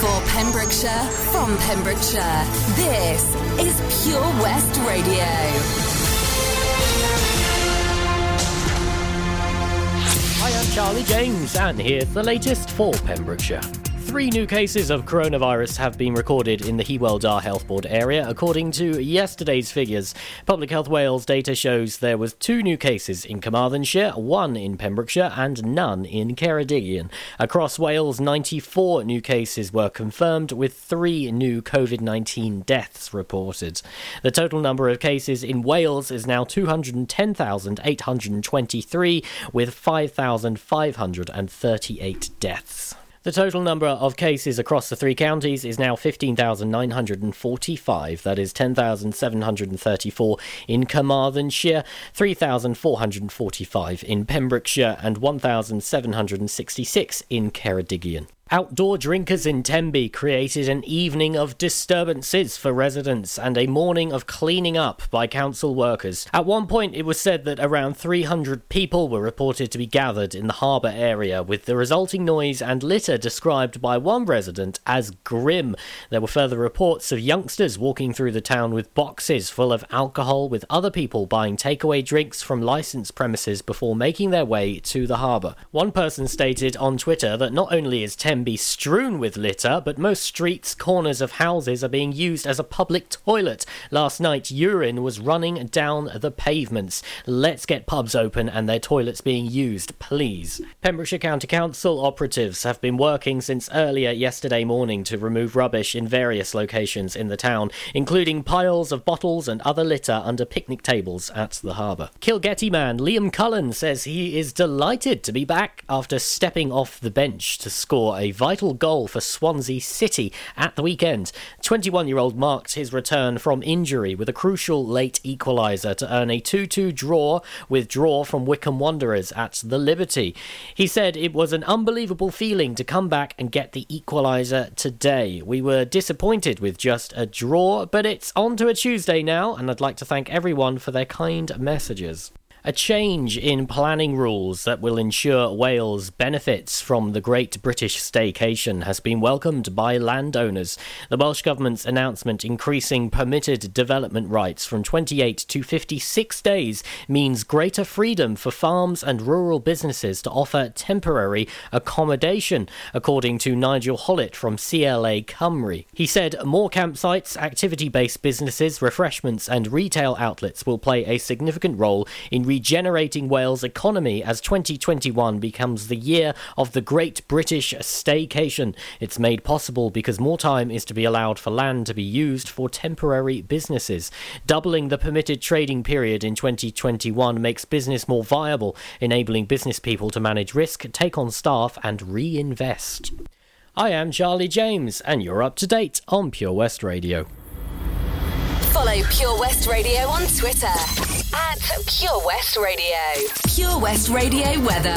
For Pembrokeshire, from Pembrokeshire, this is Pure West Radio. Hi, I'm Charlie James, and here's the latest for Pembrokeshire. Three new cases of coronavirus have been recorded in the Hywel Dda Health Board area, according to yesterday's figures. Public Health Wales data shows there was two new cases in Carmarthenshire, one in Pembrokeshire, and none in Ceredigion. Across Wales, 94 new cases were confirmed, with three new COVID-19 deaths reported. The total number of cases in Wales is now 210,823, with 5,538 deaths. The total number of cases across the three counties is now 15,945. That is 10,734 in Carmarthenshire, 3,445 in Pembrokeshire, and 1,766 in Ceredigion. Outdoor drinkers in Tenby created an evening of disturbances for residents and a morning of cleaning up by council workers. At one point, it was said that around 300 people were reported to be gathered in the harbour area, with the resulting noise and litter described by one resident as grim. There were further reports of youngsters walking through the town with boxes full of alcohol, with other people buying takeaway drinks from licensed premises before making their way to the harbour. One person stated on Twitter that not only is Tenby be strewn with litter, but most streets, corners of houses are being used as a public toilet. Last night, urine was running down the pavements. Let's get pubs open and their toilets being used, please. Pembrokeshire County Council operatives have been working since earlier yesterday morning to remove rubbish in various locations in the town, including piles of bottles and other litter under picnic tables at the harbour. Kilgetty man Liam Cullen says he is delighted to be back after stepping off the bench to score a vital goal for Swansea City at the weekend. 21 year old marked his return from injury with a crucial late equaliser to earn a 2 2 draw with draw from Wycombe Wanderers at the Liberty. He said it was an unbelievable feeling to come back and get the equaliser today. We were disappointed with just a draw, but it's on to a Tuesday now, and I'd like to thank everyone for their kind messages. A change in planning rules that will ensure Wales benefits from the Great British Staycation has been welcomed by landowners. The Welsh Government's announcement increasing permitted development rights from 28 to 56 days means greater freedom for farms and rural businesses to offer temporary accommodation, according to Nigel Hollett from CLA Cymru. He said more campsites, activity based businesses, refreshments, and retail outlets will play a significant role in regenerating Wales' economy as 2021 becomes the year of the Great British Staycation. It's made possible because more time is to be allowed for land to be used for temporary businesses. Doubling the permitted trading period in 2021 makes business more viable, enabling business people to manage risk, take on staff, and reinvest. I am Charlie James, and you're up to date on Pure West Radio. Follow Pure West Radio on Twitter at Pure West Radio. Pure West Radio weather.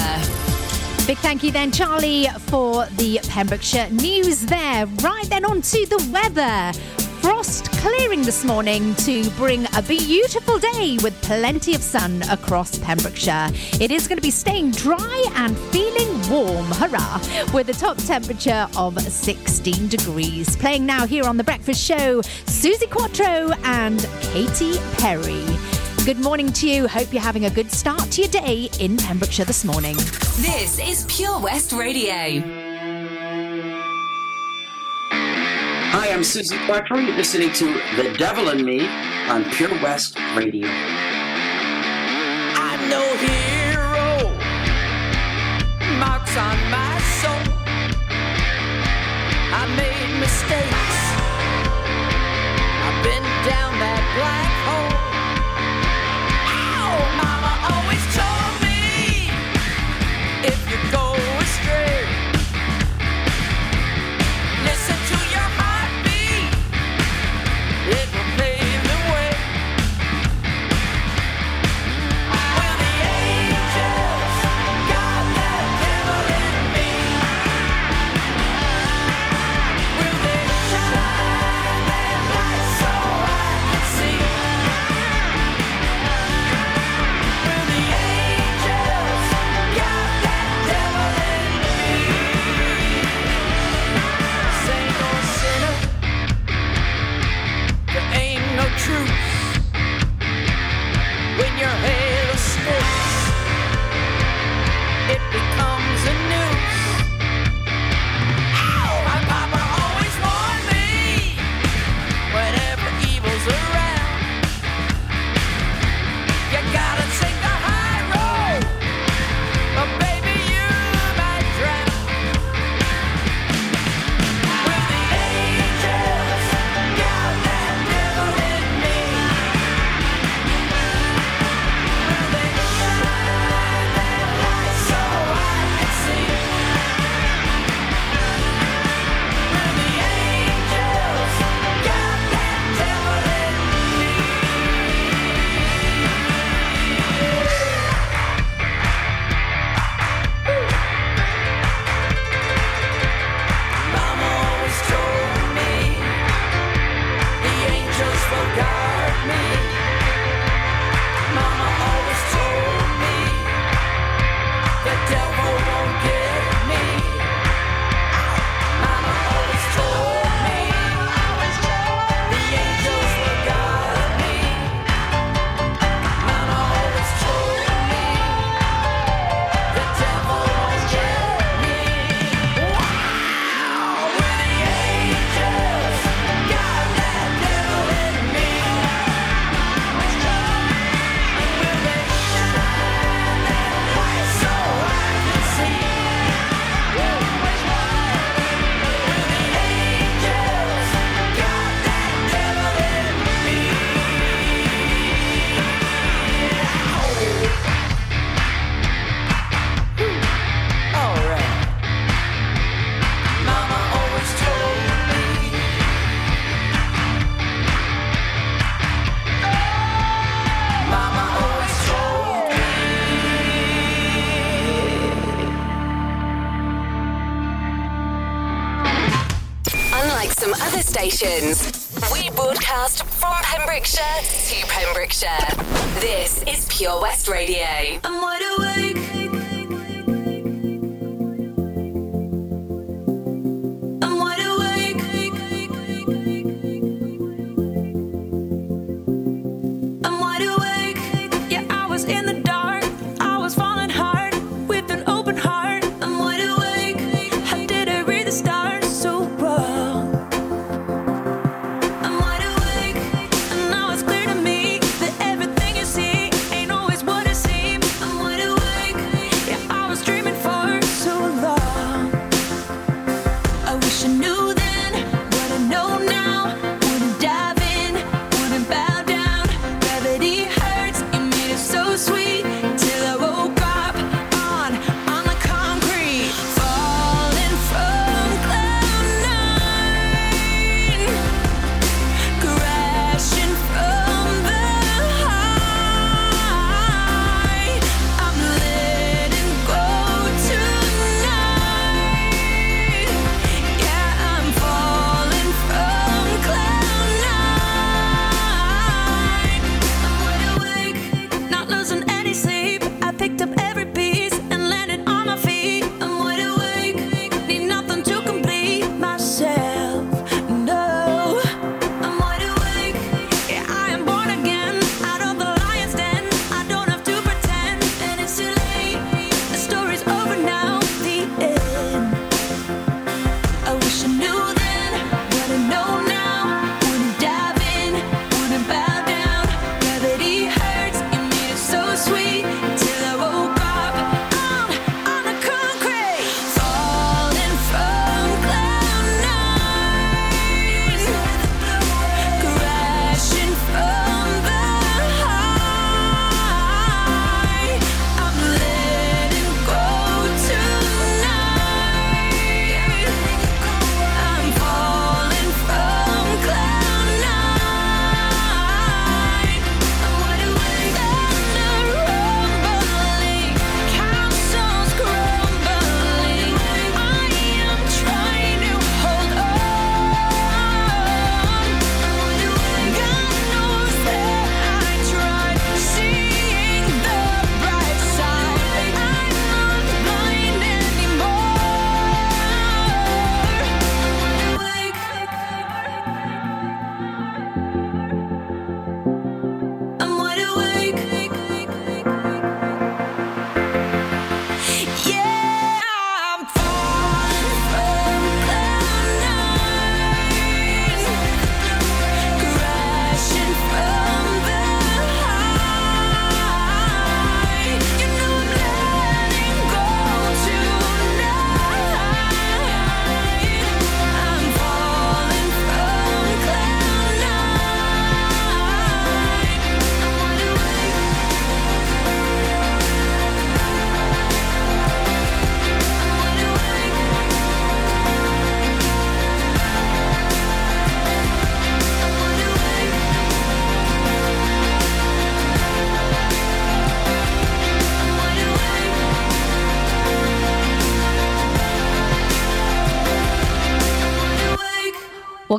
Big thank you then, Charlie, for the Pembrokeshire news there. Right then, on to the weather. Frost clearing this morning to bring a beautiful day with plenty of sun across Pembrokeshire. It is going to be staying dry and feeling warm, hurrah, with a top temperature of 16 degrees. Playing now here on The Breakfast Show, Suzi Quatro and Katy Perry. Good morning to you. Hope you're having a good start to your day in Pembrokeshire this morning. This is Pure West Radio. Hi, I'm Suzi Quatro. You're listening to The Devil in Me on Pure West Radio. I'm no hero. Marks on my soul. I made mistakes. I've been down that black hole.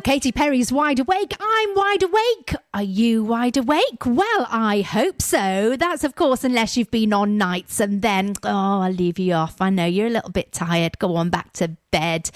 Katy Perry's wide awake. I'm wide awake. Are you wide awake? Well, I hope so. That's, of course, unless you've been on nights and then, oh, I'll leave you off. I know you're a little bit tired. Go on back to bed.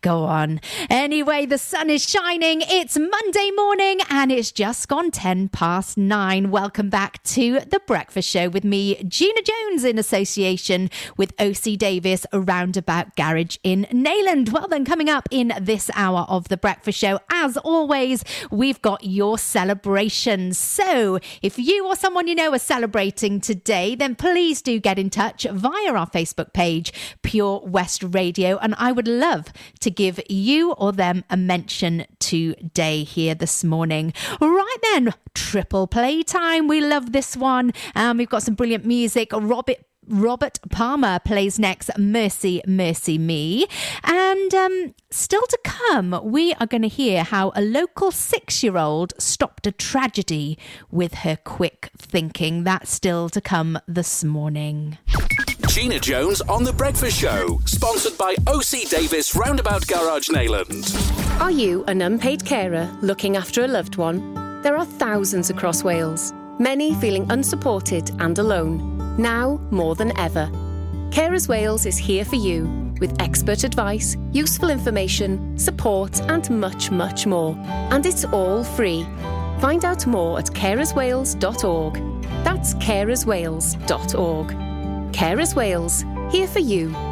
Go on. Anyway, the sun is shining. It's Monday morning and it's just gone 10 past nine. Welcome back to The Breakfast Show with me, Gina Jones, in association with OC Davis Roundabout Garage in Neyland. Well, then, coming up in this hour of The Breakfast Show, as always, we've got your celebrations. So, if you or someone you know are celebrating today, then please do get in touch via our Facebook page, Pure West Radio, and I would love to give you or them a mention today here this morning. Right then, triple play time. We love this one. Um, we've got some brilliant music. Robert Robert Palmer plays next Mercy, Mercy Me. And um, still to come, we are going to hear how a local six year old stopped a tragedy with her quick thinking. That's still to come this morning. Gina Jones on The Breakfast Show, sponsored by OC Davis Roundabout Garage Neyland. Are you an unpaid carer looking after a loved one? There are thousands across Wales, many feeling unsupported and alone, now more than ever. Carers Wales is here for you with expert advice, useful information, support, and much, much more. And it's all free. Find out more at carerswales.org. That's carerswales.org. Carers Wales, here for you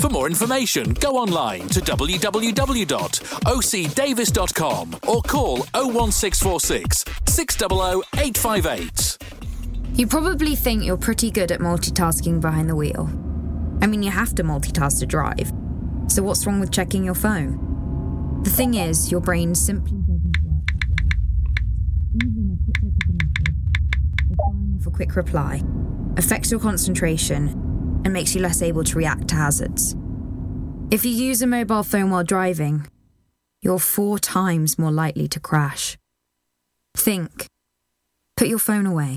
For more information, go online to www.ocdavis.com or call 01646 600 858. You probably think you're pretty good at multitasking behind the wheel. I mean, you have to multitask to drive. So, what's wrong with checking your phone? The thing is, your brain simply doesn't work. Even a quick look at message or firing a quick reply affects your concentration and makes you less able to react to hazards. If you use a mobile phone while driving, you're four times more likely to crash. Think. Put your phone away.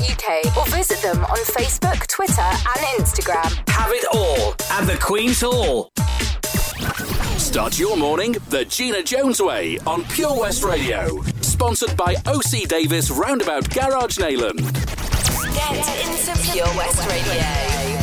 or visit them on Facebook, Twitter, and Instagram. Have it all at the Queen's Hall. Start your morning the Gina Jones way on Pure West Radio. Sponsored by OC Davis Roundabout Garage Neyland. Get into Pure West Radio.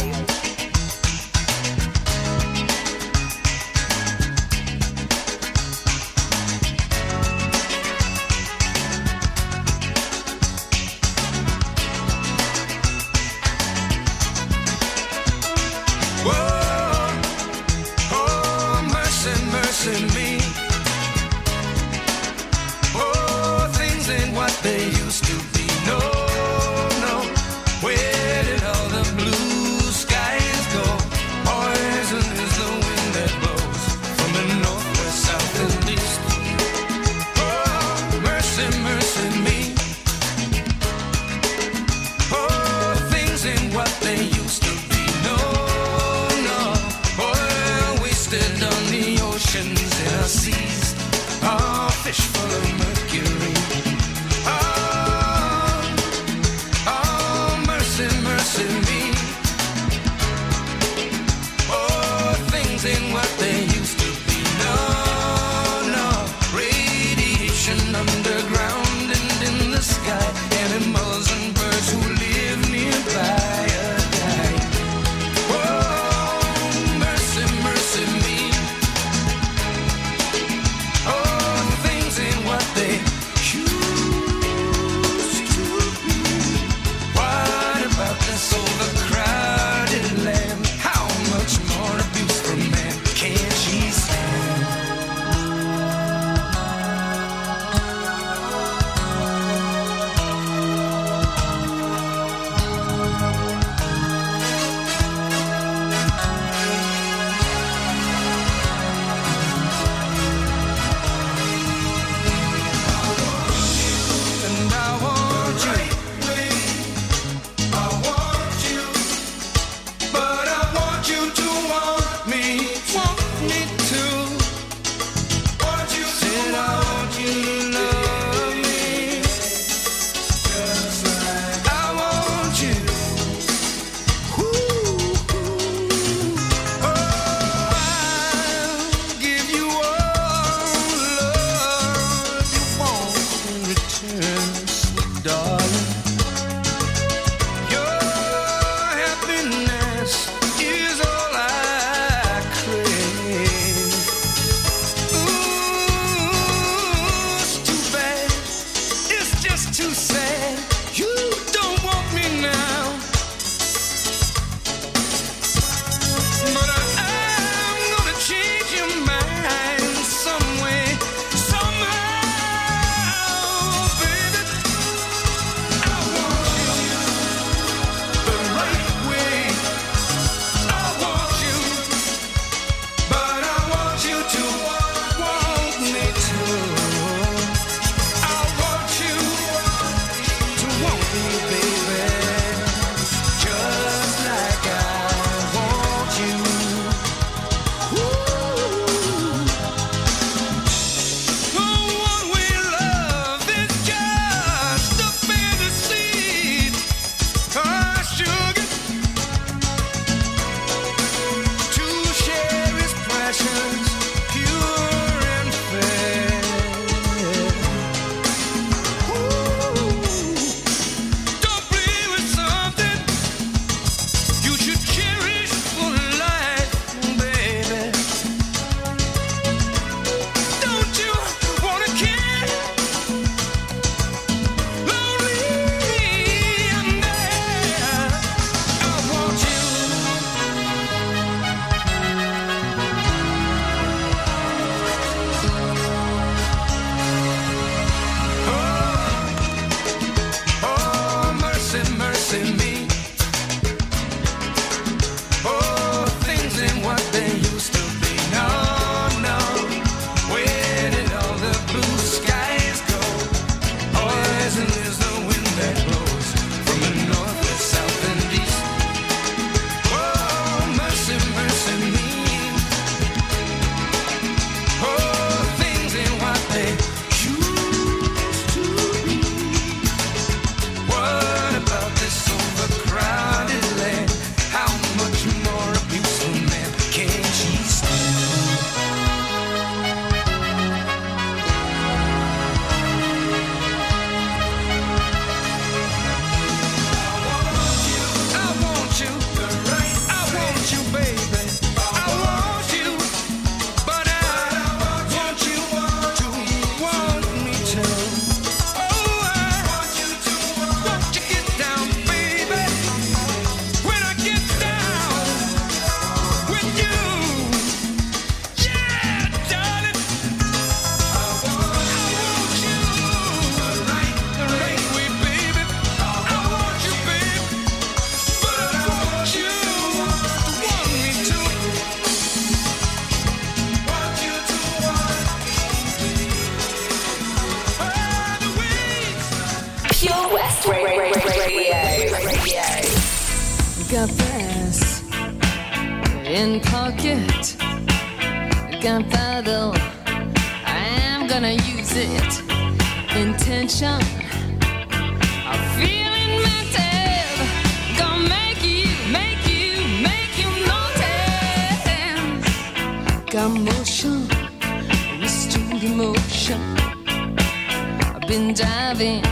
Diving,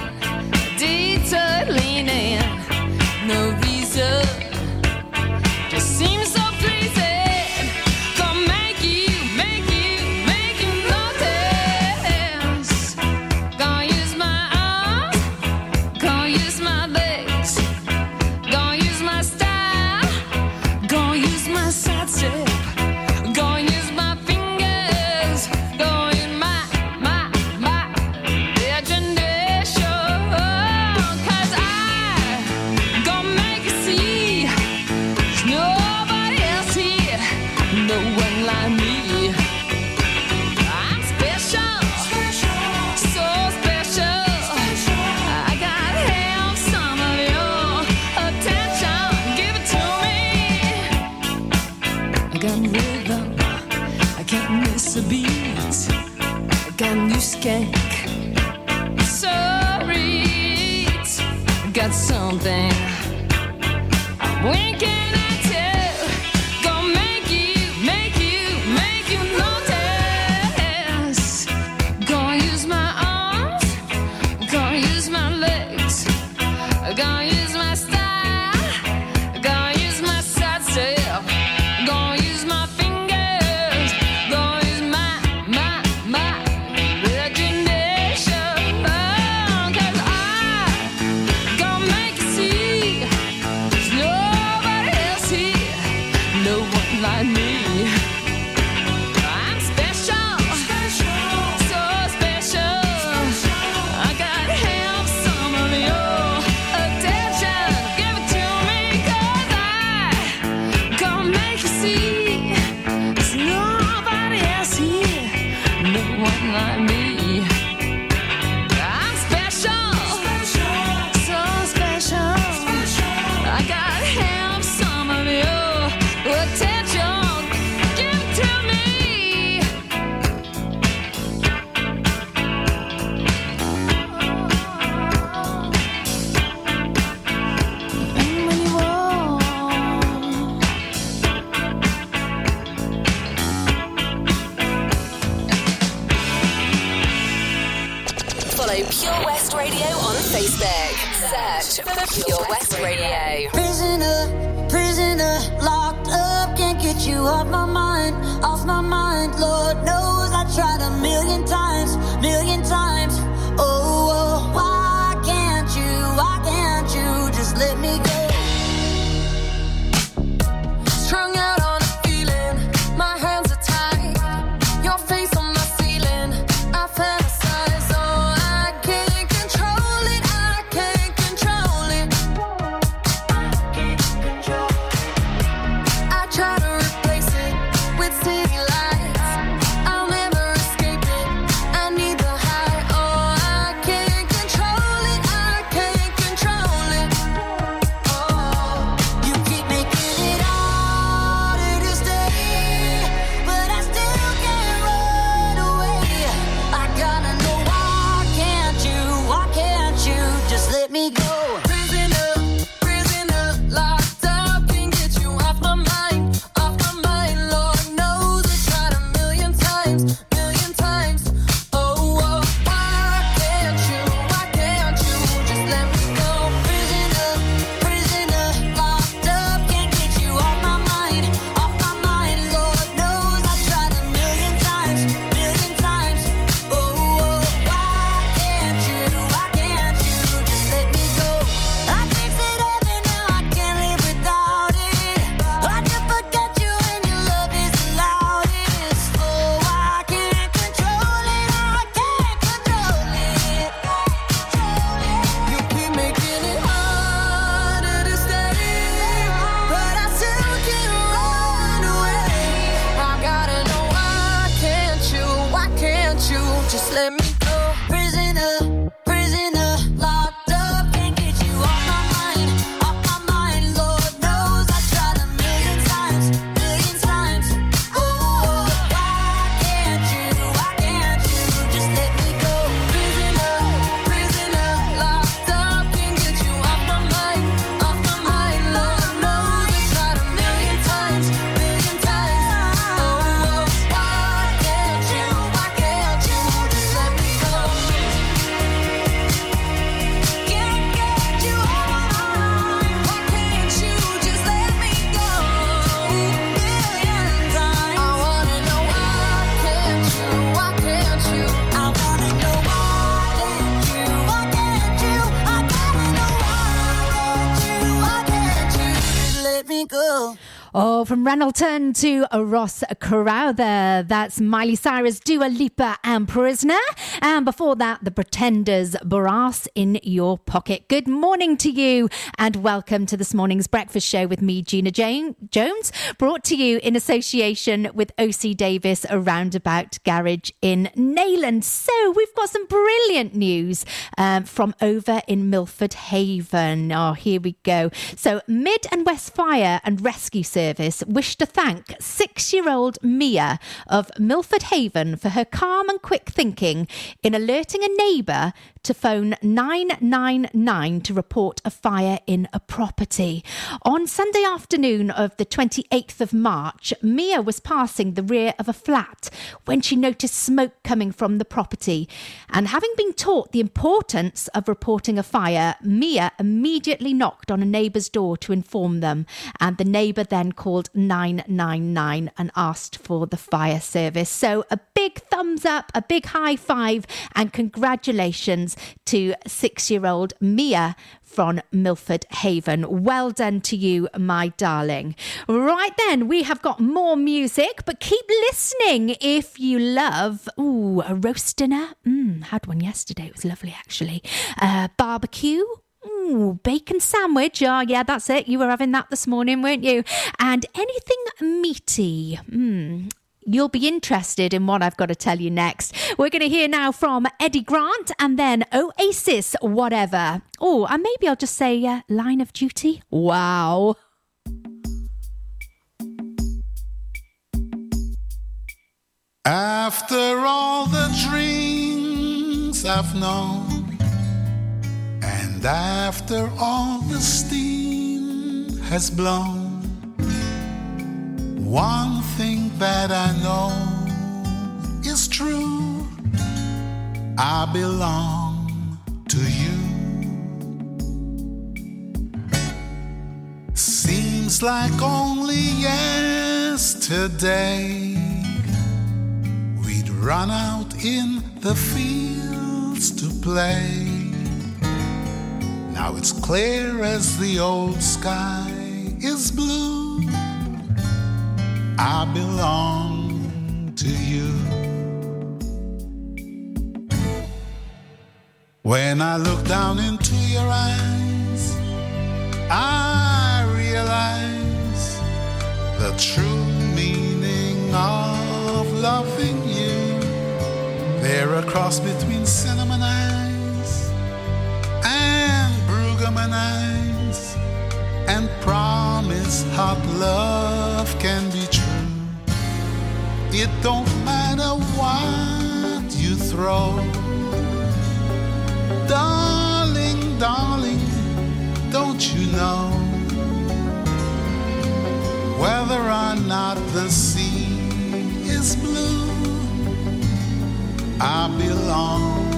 detour leaning, no reason. One like Lord go. From Renalton to Ross Crowther. That's Miley Cyrus, Dua Lipa, and Prisoner. And before that, The Pretenders, Brass in Your Pocket. Good morning to you, and welcome to this morning's breakfast show with me, Gina Jane Jones, brought to you in association with OC Davis, a roundabout garage in Neyland. So we've got some brilliant news um, from over in Milford Haven. Oh, here we go. So Mid and West Fire and Rescue Service wish to thank six year old Mia of Milford Haven for her calm and quick thinking in alerting a neighbour to phone 999 to report a fire in a property. On Sunday afternoon of the 28th of March, Mia was passing the rear of a flat when she noticed smoke coming from the property. And having been taught the importance of reporting a fire, Mia immediately knocked on a neighbour's door to inform them. And the neighbour then called 999 and asked for the fire service. So a big thumbs up, a big high five, and congratulations to six year old Mia from Milford Haven. Well done to you, my darling. Right then, we have got more music, but keep listening if you love. Ooh, a roast dinner. Mm, had one yesterday. It was lovely, actually. Uh, barbecue. Ooh, bacon sandwich. Oh, yeah, that's it. You were having that this morning, weren't you? And anything meaty. Mm, You'll be interested in what I've got to tell you next. We're going to hear now from Eddie Grant and then Oasis, whatever. Oh, and maybe I'll just say uh, line of duty. Wow. After all the drinks I've known, and after all the steam has blown, one thing that I know is true. I belong to you. Seems like only yesterday we'd run out in the fields to play. Now it's clear as the old sky is blue. I belong to you. When I look down into your eyes, I realize the true meaning of loving you. They're a cross between cinnamon eyes and Brueggemann eyes, and promise hot love can be. It don't matter what you throw. Darling, darling, don't you know? Whether or not the sea is blue, I belong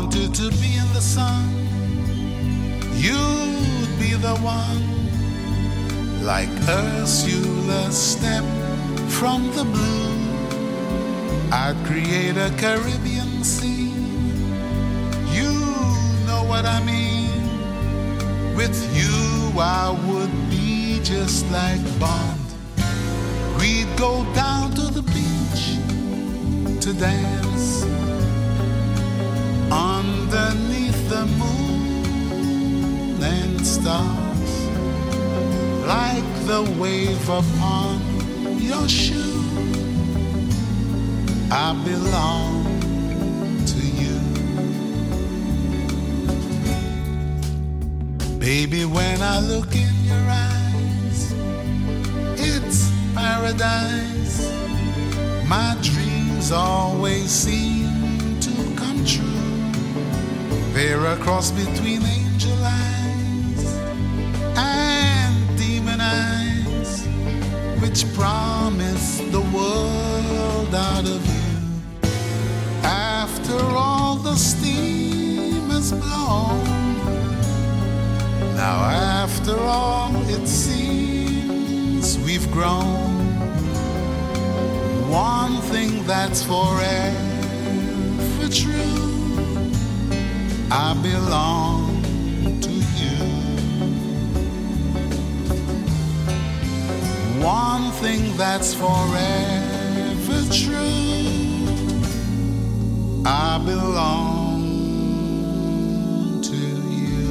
wanted to be in the sun, you'd be the one. Like Ursula step from the blue, I'd create a Caribbean scene. You know what I mean. With you, I would be just like Bond. We'd go down to the beach to dance and stars, like the wave upon your shoe. I belong to you. Baby, when I look in your eyes, it's paradise. My dreams always seem to come true. They're a cross between promise the world out of you. After all the steam has blown, now after all it seems we've grown. One thing that's forever true. I belong One thing that's forever true. I belong to you.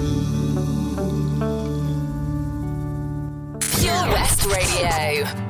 Pure West Radio.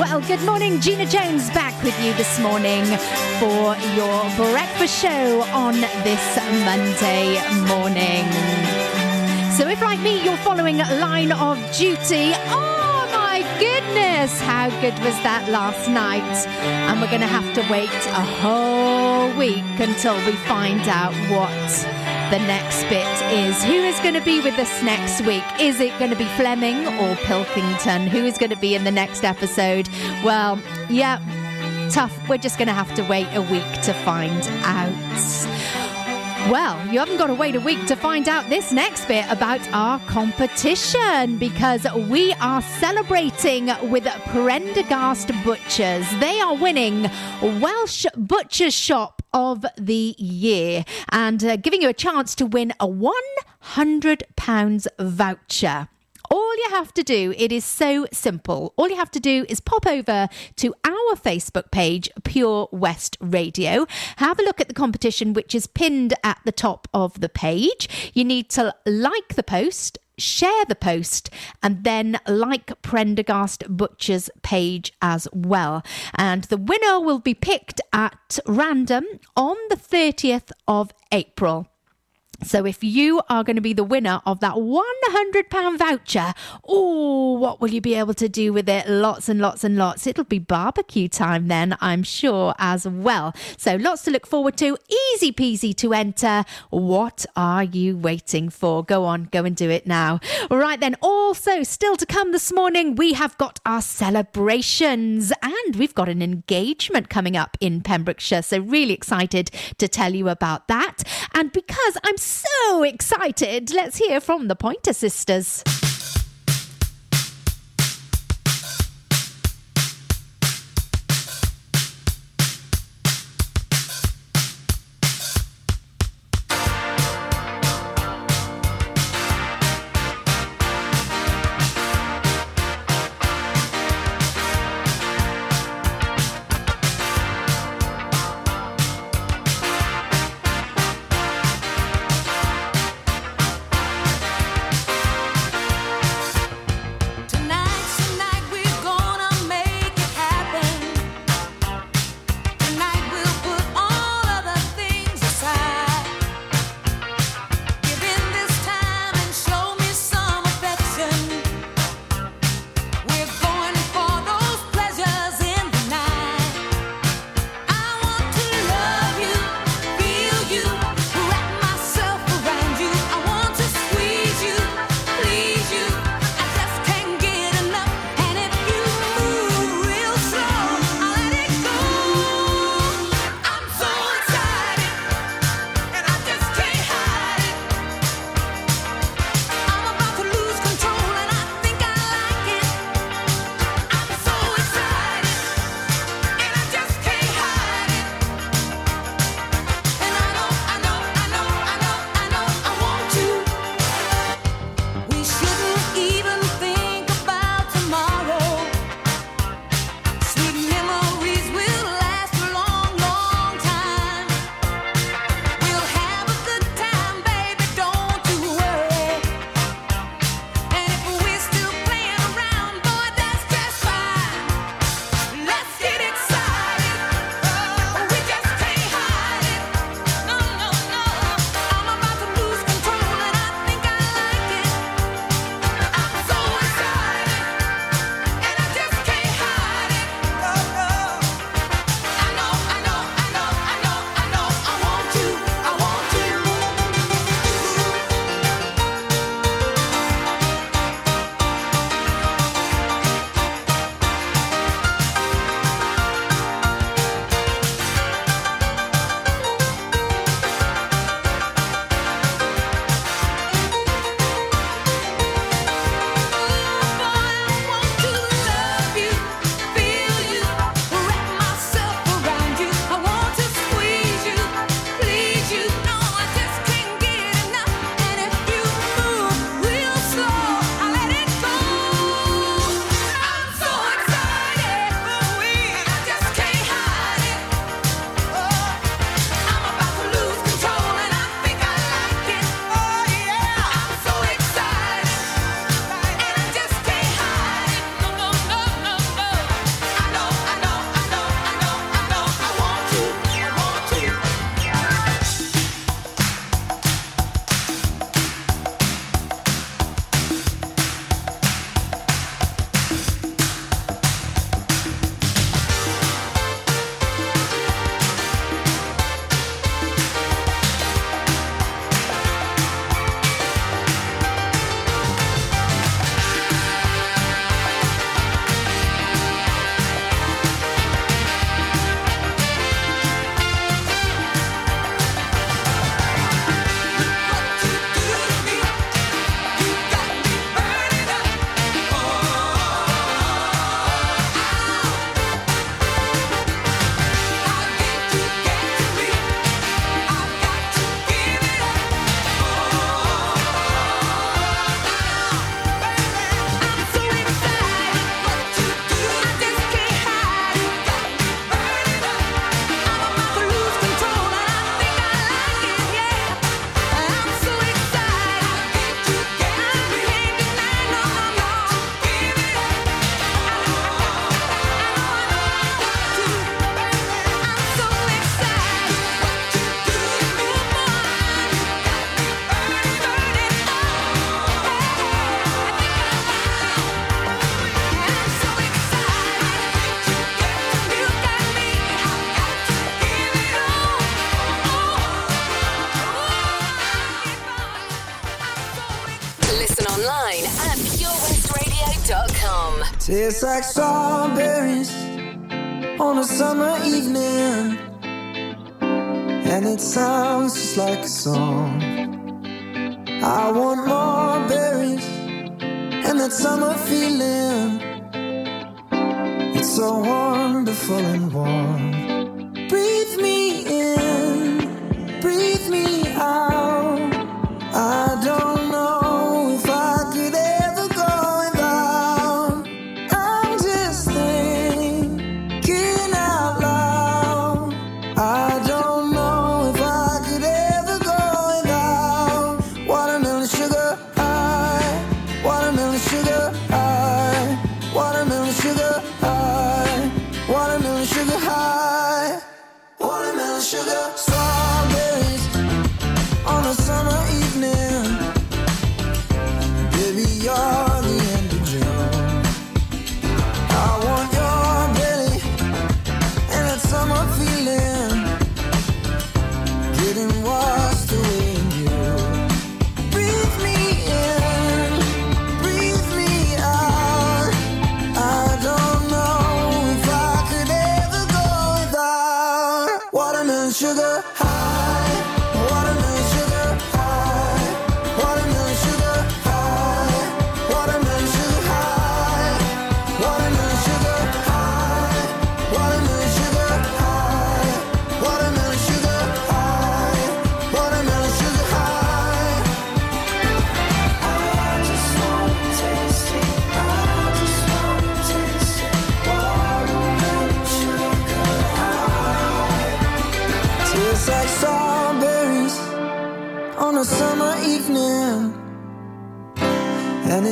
Well, good morning. Gina Jones back with you this morning for your breakfast show on this Monday morning. So, if like me, you're following line of duty, oh my goodness, how good was that last night? And we're going to have to wait a whole week until we find out what the next bit is. Who is going to be with us next week? Is it going to be Fleming or Pilkington? Who is going to be in the next episode? Well, yeah, tough. We're just going to have to wait a week to find out. Well, you haven't got to wait a week to find out this next bit about our competition because we are celebrating with Prendergast Butchers. They are winning Welsh Butcher Shop of the Year and uh, giving you a chance to win a £100 voucher. All you have to do, it is so simple. All you have to do is pop over to our Facebook page, Pure West Radio. Have a look at the competition, which is pinned at the top of the page. You need to like the post, share the post and then like Prendergast Butcher's page as well. And the winner will be picked at random on the 30th of April. So if you are going to be the winner of that £100 voucher, oh, what will you be able to do with it? Lots and lots and lots. It'll be barbecue time then, I'm sure, as well. So lots to look forward to. Easy peasy to enter. What are you waiting for? Go on, go and do it now. Right then, also still to come this morning, we have got our celebrations and we've got an engagement coming up in Pembrokeshire. So really excited to tell you about that. And because I'm so excited. Let's hear from the Pointer Sisters.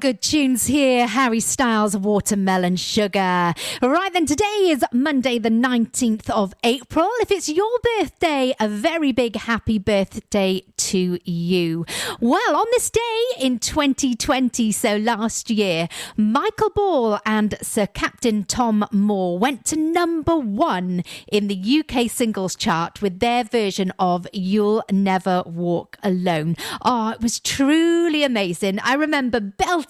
Good tunes here. Harry Styles, Watermelon Sugar. Right then, today is Monday, the 19th of April. If it's your birthday, a very big happy birthday to you. Well, on this day in 2020, so last year, Michael Ball and Sir Captain Tom Moore went to number one in the UK singles chart with their version of You'll Never Walk Alone. Oh, it was truly amazing. I remember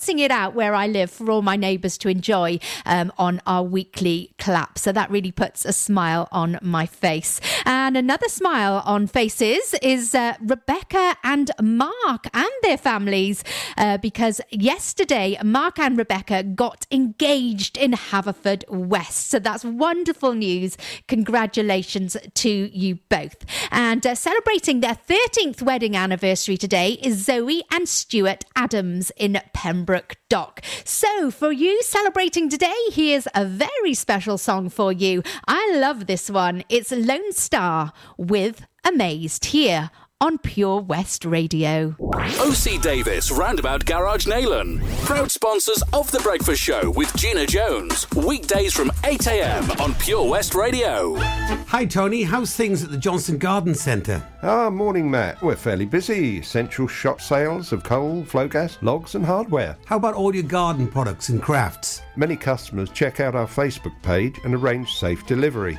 it out where I live for all my neighbours to enjoy um, on our weekly clap. So that really puts a smile on my face. And another smile on faces is uh, Rebecca and Mark and their families uh, because yesterday Mark and Rebecca got engaged in Haverford West. So that's wonderful news. Congratulations to you both. And uh, celebrating their 13th wedding anniversary today is Zoe and Stuart Adams in Pembroke Dock. So, for you celebrating today, here's a very special song for you. I love this one. It's Lone Star with Amazed here on Pure West Radio. OC Davis Roundabout Garage Neyland. Proud sponsors of The Breakfast Show with Gina Jones. Weekdays from 8 a.m. on Pure West Radio. Hi, Tony. How's things at the Johnston Garden Centre? Ah, morning, Matt. We're fairly busy. Central shop sales of coal, Flogas, logs, and hardware. How about all your garden products and crafts? Many customers check out our Facebook page and arrange safe delivery.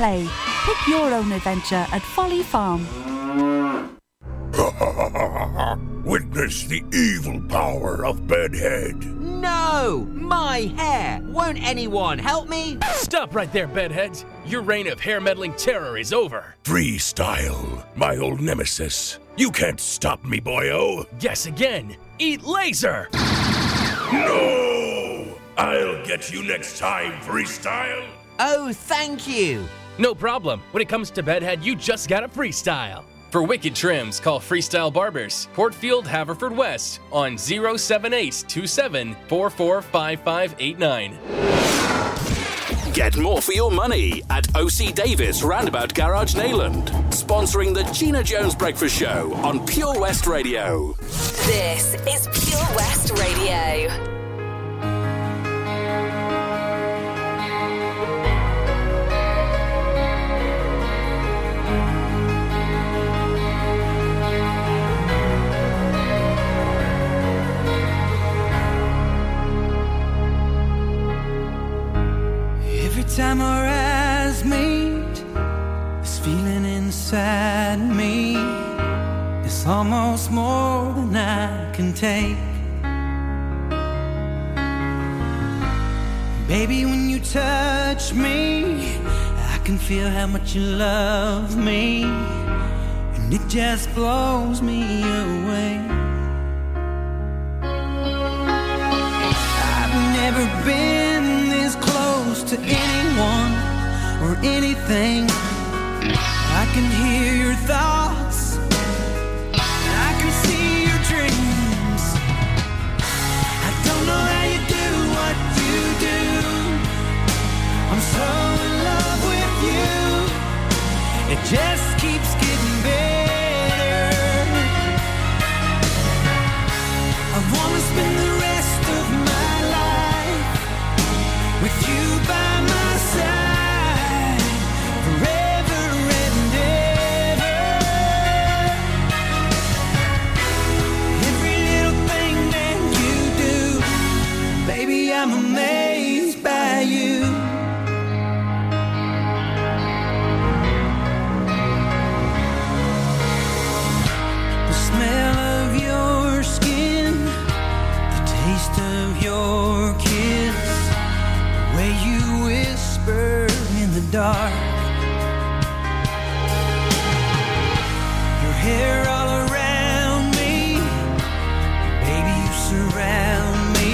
play. Pick your own adventure at Folly Farm. Witness the evil power of Bedhead. No! My hair! Won't anyone help me? Stop right there, bedheads. Your reign of hair meddling terror is over. Freestyle, my old nemesis. You can't stop me, boyo. Guess again. Eat laser. No! I'll get you next time, Freestyle. Oh, thank you. No problem. When it comes to bedhead, you just gotta freestyle. For wicked trims, call Freestyle Barbers, Portfield, Haverford West, on 07827 Get more for your money at OC Davis Roundabout Garage Neyland, sponsoring the Gina Jones Breakfast Show on Pure West Radio. This is Pure West Radio. Can feel how much you love me, and it just blows me away. I've never been this close to anyone or anything. Dark. Your hair all around me, baby, you surround me.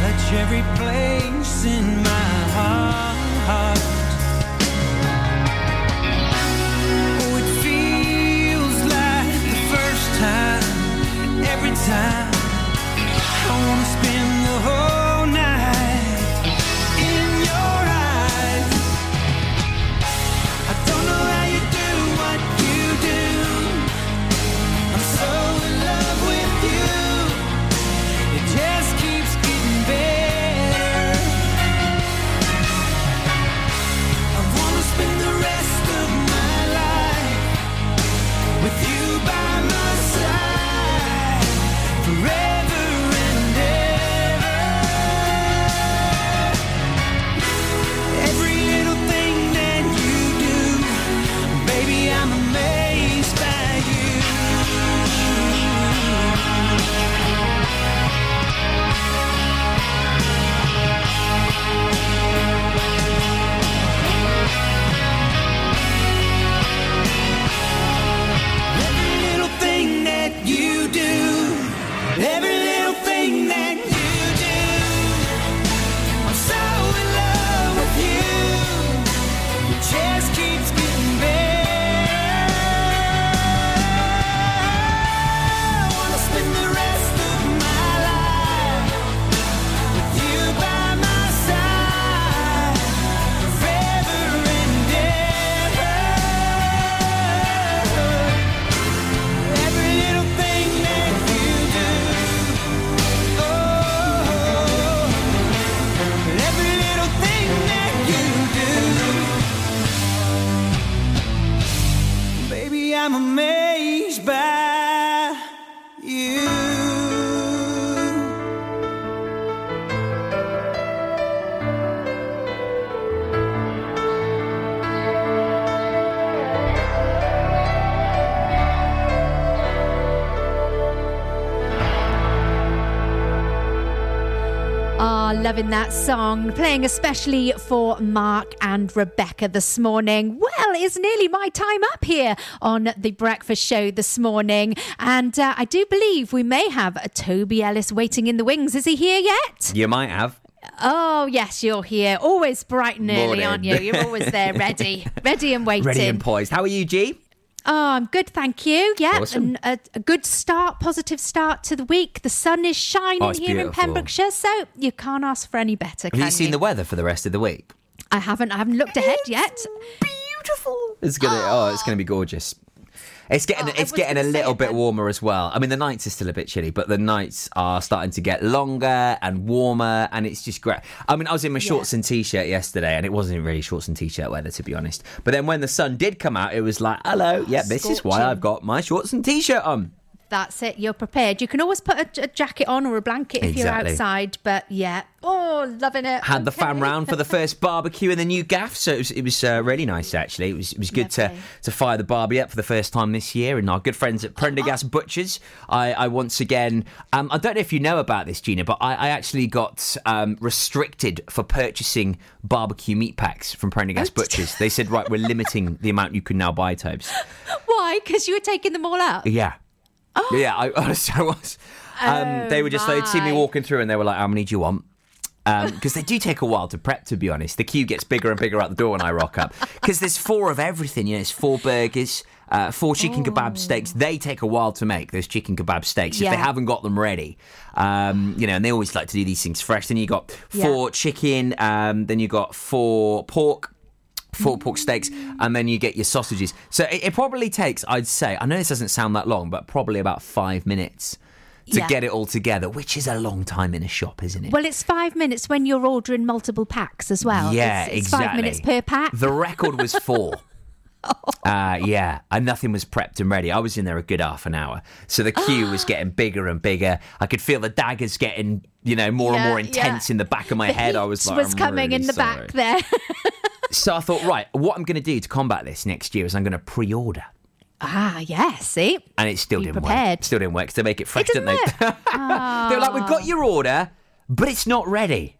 Touch every place in my heart. Oh, it feels like the first time, every time. Loving that song. Playing especially for Mark and Rebecca this morning. Well, it's nearly my time up here on the breakfast show this morning. And uh, I do believe we may have a Toby Ellis waiting in the wings. Is he here yet? You might have. Oh, yes, you're here. Always bright and early, Morning. aren't you? You're always there, ready, ready and waiting. Ready and poised. How are you, G? Oh, I'm good, thank you. Yeah, Awesome. and a, a good start, positive start to the week. The sun is shining Oh, it's here in beautiful. Pembrokeshire, so you can't ask for any better. Have you seen the weather for the rest of the week? I haven't. I haven't looked ahead yet. Beautiful. It's gonna. Oh, it's gonna be gorgeous. It's getting. it's getting a little bit warmer as well. I mean, the nights are still a bit chilly, but the nights are starting to get longer and warmer, and it's just great. I mean, I was in my shorts and t-shirt yesterday, and it wasn't really shorts and t-shirt weather, to be honest. But then when the sun did come out, it was like, hello, yeah, this is why I've got my shorts and t-shirt on. That's it. You're prepared. You can always put a, a jacket on or a blanket if you're Exactly. outside. But yeah, oh, loving it. Had the fam round for the first barbecue in the new gaff, so it was, it was uh, really nice actually. It was it was good to to fire the barbie up for the first time this year, and our good friends at Prendergast Butchers. I, I once again, um, I don't know if you know about this, Gina, but I, I actually got um, restricted for purchasing barbecue meat packs from Prendergast Butchers. They said, right, we're limiting the amount you can now buy, Tobes. Why? Because you were taking them all out. Yeah. Yeah, I honestly I was. Um, they were just, they'd see me walking through and they were like, how many do you want? Because they do take a while to prep, to be honest. The queue gets bigger and bigger out the door when I rock up. Because there's four of everything, you know, it's four burgers, uh, four chicken kebab steaks. They take a while to make, those chicken kebab steaks, if they haven't got them ready. Um, you know, and they always like to do these things fresh. Then you got four chicken, um, then you got four pork, four pork steaks, and then you get your sausages. So it, it probably takes, I'd say, I know this doesn't sound that long, but probably about five minutes to Yeah. get it all together, which is a long time in a shop, isn't it? Well, it's five minutes when you're ordering multiple packs as well. yeah, it's, it's exactly. five minutes per pack. The record was four. Uh, yeah, and nothing was prepped and ready. I was in there a good half an hour, so the queue was getting bigger and bigger. I could feel the daggers getting, you know, more and more intense yeah. in the back of my The head. I was like, was "I'm coming in the sorry." back there. So I thought, right, what I'm going to do to combat this next year is I'm going to pre-order. ah, yeah. See, And it still Be didn't prepared. work. Still didn't work because they make it fresh, It didn't they? they were like, "We've got your order, but it's not ready."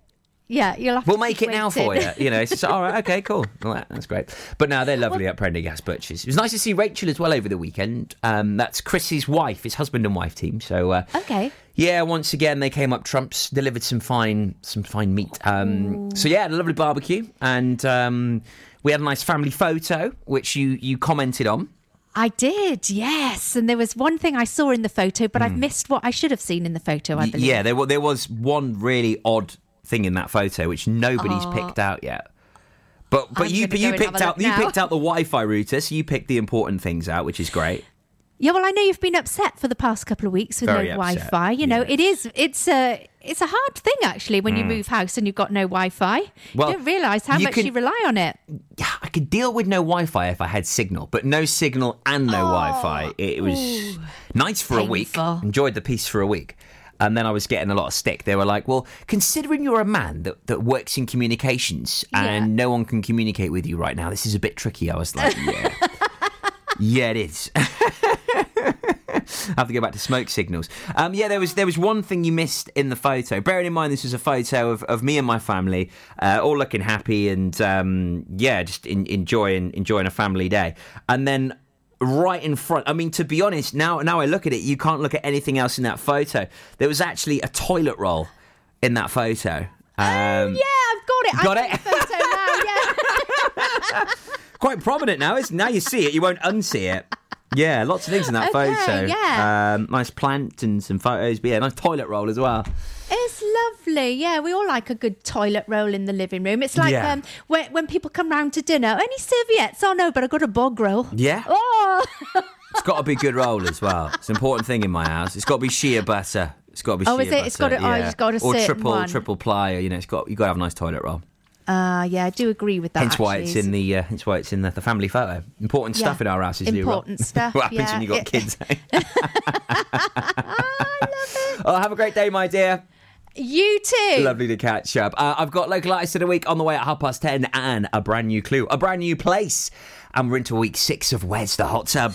yeah, you'll have We'll make it now for you. You know, it's just all right. Okay, cool. All right, that's great. But now they're lovely at Prendergast Butchers. It was nice to see Rachel as well over the weekend. Um, that's Chris's wife, his husband and wife team. So uh, okay. Yeah, once again they came up trumps, delivered some fine some fine meat. Um, so yeah, had a lovely barbecue, and um, we had a nice family photo, which you you commented on. I did, yes. And there was one thing I saw in the photo, but I've Hmm. missed what I should have seen in the photo. I believe. Yeah, there wa- there was one really odd thing in that photo which nobody's Aw. picked out yet. But but I'm you but you go and have picked out you picked out the Wi-Fi router, so you picked the important things out, which is great. Yeah, well, I know you've been upset for the past couple of weeks with Very no upset, Wi-Fi. You know, it is it's a it's a hard thing actually when you Mm. move house and you've got no Wi-Fi. Well, you don't realise how you much can- you rely on it. Yeah, I could deal with no Wi-Fi if I had signal, but no signal and no Wi-Fi. It, was Ooh. nice for a week. Enjoyed the peace for a week. And then I was getting a lot of stick. They were like, "Well, considering you're a man that, that works in communications and no one can communicate with you right now, this is a bit tricky." I was like, "Yeah, yeah, it is." I have to go back to smoke signals. Um, yeah, there was there was one thing you missed in the photo. Bearing in mind this was a photo of, of me and my family, uh, all looking happy and um, yeah, just in, enjoying enjoying a family day. And then right in front, I mean, to be honest, now now I look at it, you can't look at anything else in that photo. There was actually a toilet roll in that photo. Um, Yeah, I've got it. Got I've it? photo now. Yeah. quite prominent now. It's, now you see it, you won't unsee it. Yeah, lots of things in that Okay, photo. yeah. Um, nice plant and some photos. But yeah, nice toilet roll as well. It's lovely. Yeah, we all like a good toilet roll in the living room. It's like Yeah. um, when, when people come round to dinner. Any serviettes? Oh no, but I got a bog roll. Yeah. Oh, It's got to be good roll as well. It's an important thing in my house. It's got to be sheer butter. It's got to be Oh, sheer is it? butter. It's gotta- oh, yeah. it's got a or triple one. triple ply. You know, it's got you got to have a nice toilet roll. Uh, yeah, I do agree with that. Hence why actually. it's in the. Uh, hence why it's in the, the family photo. Important Yeah. stuff in our houses. Important stuff, what happens yeah. when you got It- kids? Eh? I love it. Oh, have a great day, my dear. You too. Lovely to catch up. Uh, I've got local artist of the week on the way at half past ten, and a brand new clue, a brand new place, and we're into week six of Where's the Hot Tub.